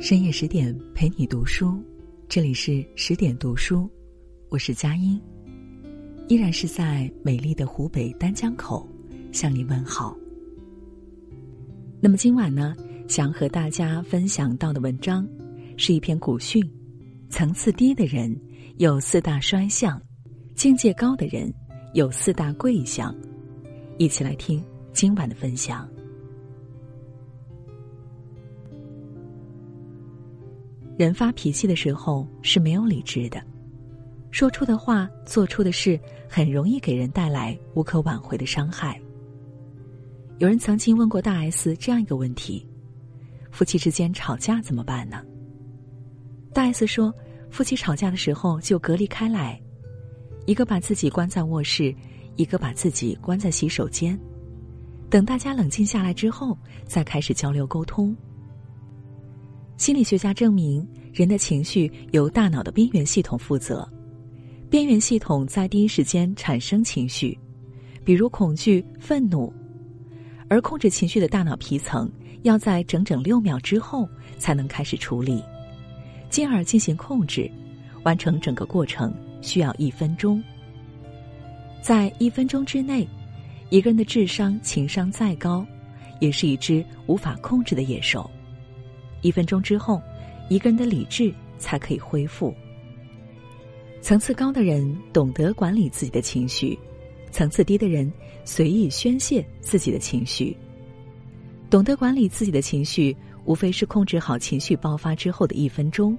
深夜十点陪你读书，这里是十点读书，我是佳音，依然是在美丽的湖北丹江口向你问好。那么今晚呢，想和大家分享到的文章是一篇古训：层次低的人有四大衰相，境界高的人有四大贵相。一起来听今晚的分享。人发脾气的时候是没有理智的，说出的话、做出的事很容易给人带来无可挽回的伤害。有人曾经问过大 S 这样一个问题：夫妻之间吵架怎么办呢？大 S 说，夫妻吵架的时候就隔离开来，一个把自己关在卧室，一个把自己关在洗手间，等大家冷静下来之后，再开始交流沟通。心理学家证明，人的情绪由大脑的边缘系统负责，边缘系统在第一时间产生情绪，比如恐惧、愤怒，而控制情绪的大脑皮层要在整整六秒之后才能开始处理，进而进行控制，完成整个过程需要一分钟。在一分钟之内，一个人的智商、情商再高，也是一只无法控制的野兽。一分钟之后，一个人的理智才可以恢复。层次高的人懂得管理自己的情绪，层次低的人随意宣泄自己的情绪。懂得管理自己的情绪，无非是控制好情绪爆发之后的一分钟，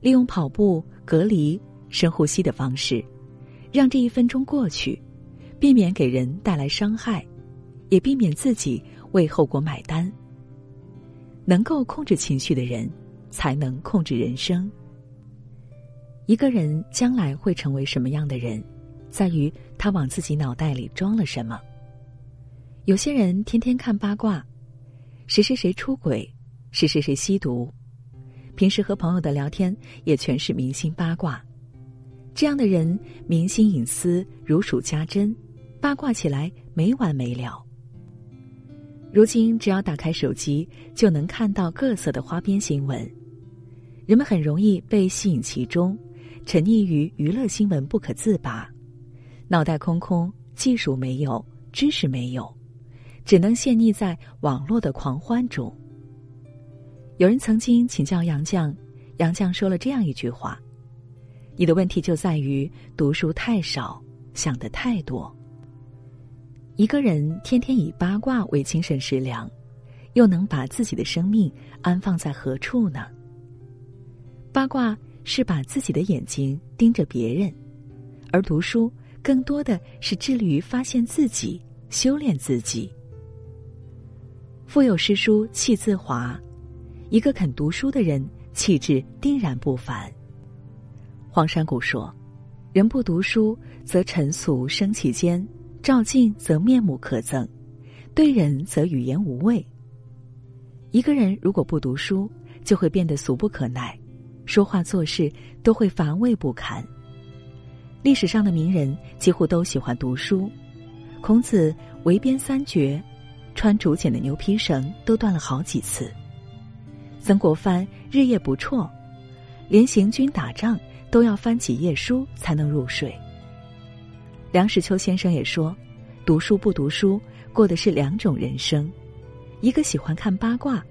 利用跑步、隔离、深呼吸的方式，让这一分钟过去，避免给人带来伤害，也避免自己为后果买单。能够控制情绪的人，才能控制人生。一个人将来会成为什么样的人，在于他往自己脑袋里装了什么。有些人天天看八卦，谁谁谁出轨，谁谁谁吸毒，平时和朋友的聊天也全是明星八卦。这样的人，明星隐私如数家珍，八卦起来没完没了。如今，只要打开手机，就能看到各色的花边新闻。人们很容易被吸引其中，沉溺于娱乐新闻不可自拔，脑袋空空，技术没有，知识没有，只能陷溺在网络的狂欢中。有人曾经请教杨绛，杨绛说了这样一句话：“你的问题就在于读书太少，想的太多。”一个人天天以八卦为精神食粮，又能把自己的生命安放在何处呢？八卦是把自己的眼睛盯着别人，而读书更多的是致力于发现自己、修炼自己。腹有诗书气自华，一个肯读书的人，气质定然不凡。黄山谷说：“人不读书，则尘俗生其间。”照镜则面目可憎，对人则语言无味。一个人如果不读书，就会变得俗不可耐，说话做事都会乏味不堪。历史上的名人几乎都喜欢读书，孔子围边三绝，穿竹简的牛皮绳都断了好几次。曾国藩日夜不辍，连行军打仗都要翻几页书才能入睡。梁实秋先生也说：“读书不读书，过的是两种人生。一个喜欢看八卦，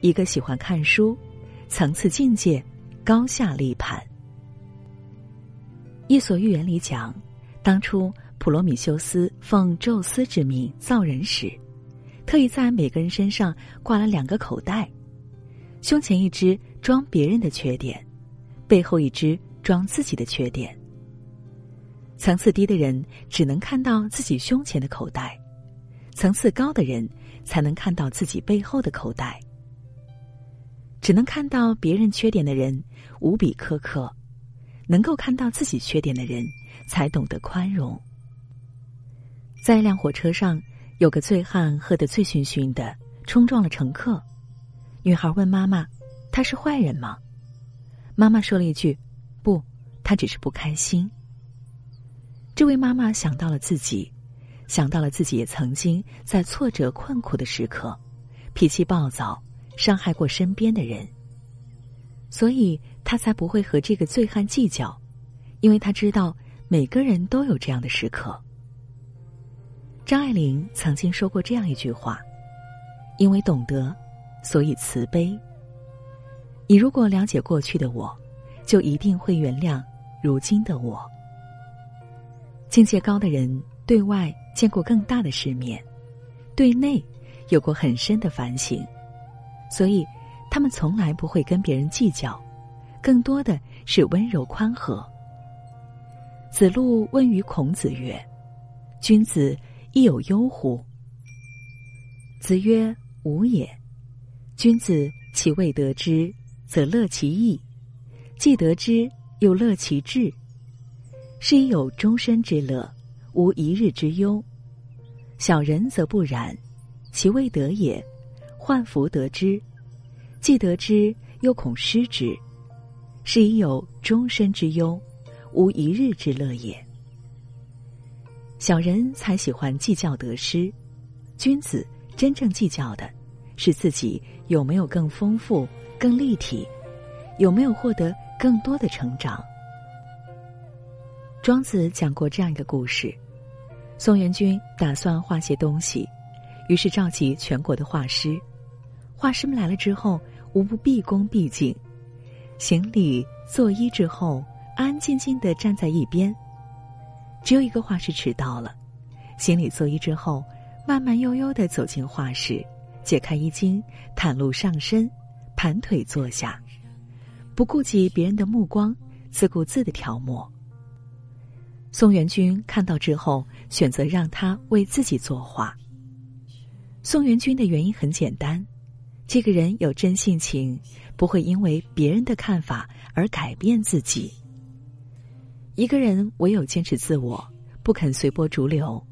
一个喜欢看书，层次境界高下立判。”《伊索寓言》里讲，当初普罗米修斯奉宙斯之命造人时，特意在每个人身上挂了两个口袋，胸前一只装别人的缺点，背后一只装自己的缺点。层次低的人只能看到自己胸前的口袋，层次高的人才能看到自己背后的口袋。只能看到别人缺点的人无比苛刻，能够看到自己缺点的人才懂得宽容。在一辆火车上，有个醉汉喝得醉醺醺的，冲撞了乘客。女孩问妈妈：“他是坏人吗？”妈妈说了一句：“不，他只是不开心。”这位妈妈想到了自己，想到了自己也曾经在挫折困苦的时刻，脾气暴躁，伤害过身边的人，所以他才不会和这个醉汉计较，因为他知道每个人都有这样的时刻。张爱玲曾经说过这样一句话：“因为懂得，所以慈悲。你如果了解过去的我，就一定会原谅如今的我。”境界高的人，对外见过更大的世面，对内有过很深的反省，所以他们从来不会跟别人计较，更多的是温柔宽和。子路问于孔子曰：“君子。”亦有忧乎？子曰：“吾也。君子其未得之，则乐其意；既得之，又乐其志。是以有终身之乐，无一日之忧。小人则不然，其未得也，患福得之；既得之，又恐失之。是以有终身之忧，无一日之乐也。”小人才喜欢计较得失，君子真正计较的，是自己有没有更丰富、更立体，有没有获得更多的成长。庄子讲过这样一个故事：宋元君打算画些东西，于是召集全国的画师。画师们来了之后，无不毕恭毕敬，行礼作揖之后，安安静静的站在一边。只有一个画师迟到了，行礼作揖之后，慢慢悠悠的走进画室，解开衣襟，袒露上身，盘腿坐下，不顾及别人的目光，自顾自的调墨。宋元君看到之后，选择让他为自己作画。宋元君的原因很简单，这个人有真性情，不会因为别人的看法而改变自己。一个人唯有坚持自我，不肯随波逐流，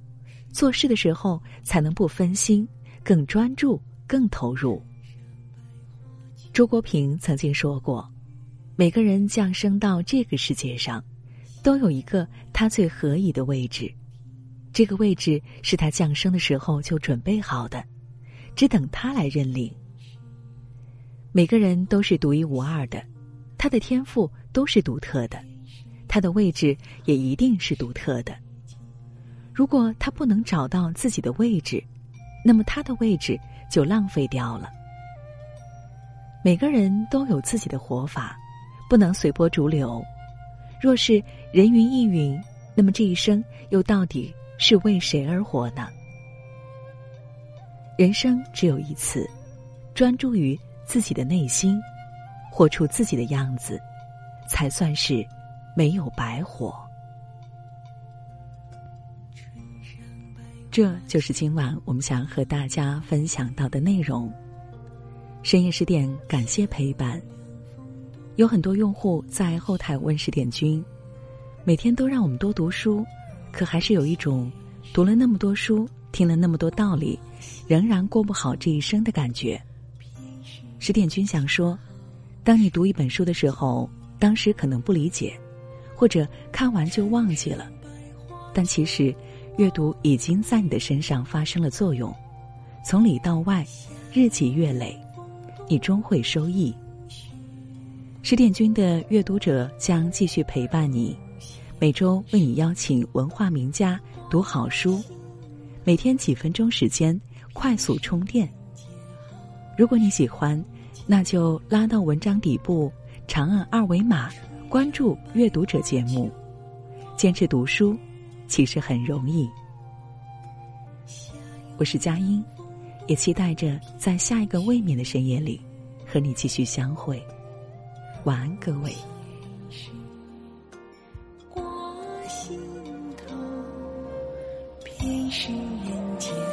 做事的时候才能不分心，更专注，更投入。周国平曾经说过：“每个人降生到这个世界上，都有一个他最合宜的位置，这个位置是他降生的时候就准备好的，只等他来认领。每个人都是独一无二的，他的天赋都是独特的。”他的位置也一定是独特的。如果他不能找到自己的位置，那么他的位置就浪费掉了。每个人都有自己的活法，不能随波逐流。若是人云亦云，那么这一生又到底是为谁而活呢？人生只有一次，专注于自己的内心，活出自己的样子，才算是。没有白活，这就是今晚我们想和大家分享到的内容。深夜十点，感谢陪伴。有很多用户在后台问十点君，每天都让我们多读书，可还是有一种读了那么多书，听了那么多道理，仍然过不好这一生的感觉。十点君想说，当你读一本书的时候，当时可能不理解。或者看完就忘记了，但其实，阅读已经在你的身上发生了作用，从里到外，日积月累，你终会收益。十点君的阅读者将继续陪伴你，每周为你邀请文化名家读好书，每天几分钟时间，快速充电。如果你喜欢，那就拉到文章底部，长按二维码。关注阅读者节目，坚持读书，其实很容易。我是佳音，也期待着在下一个未眠的深夜里，和你继续相会。晚安，各位。挂心头，便是人间。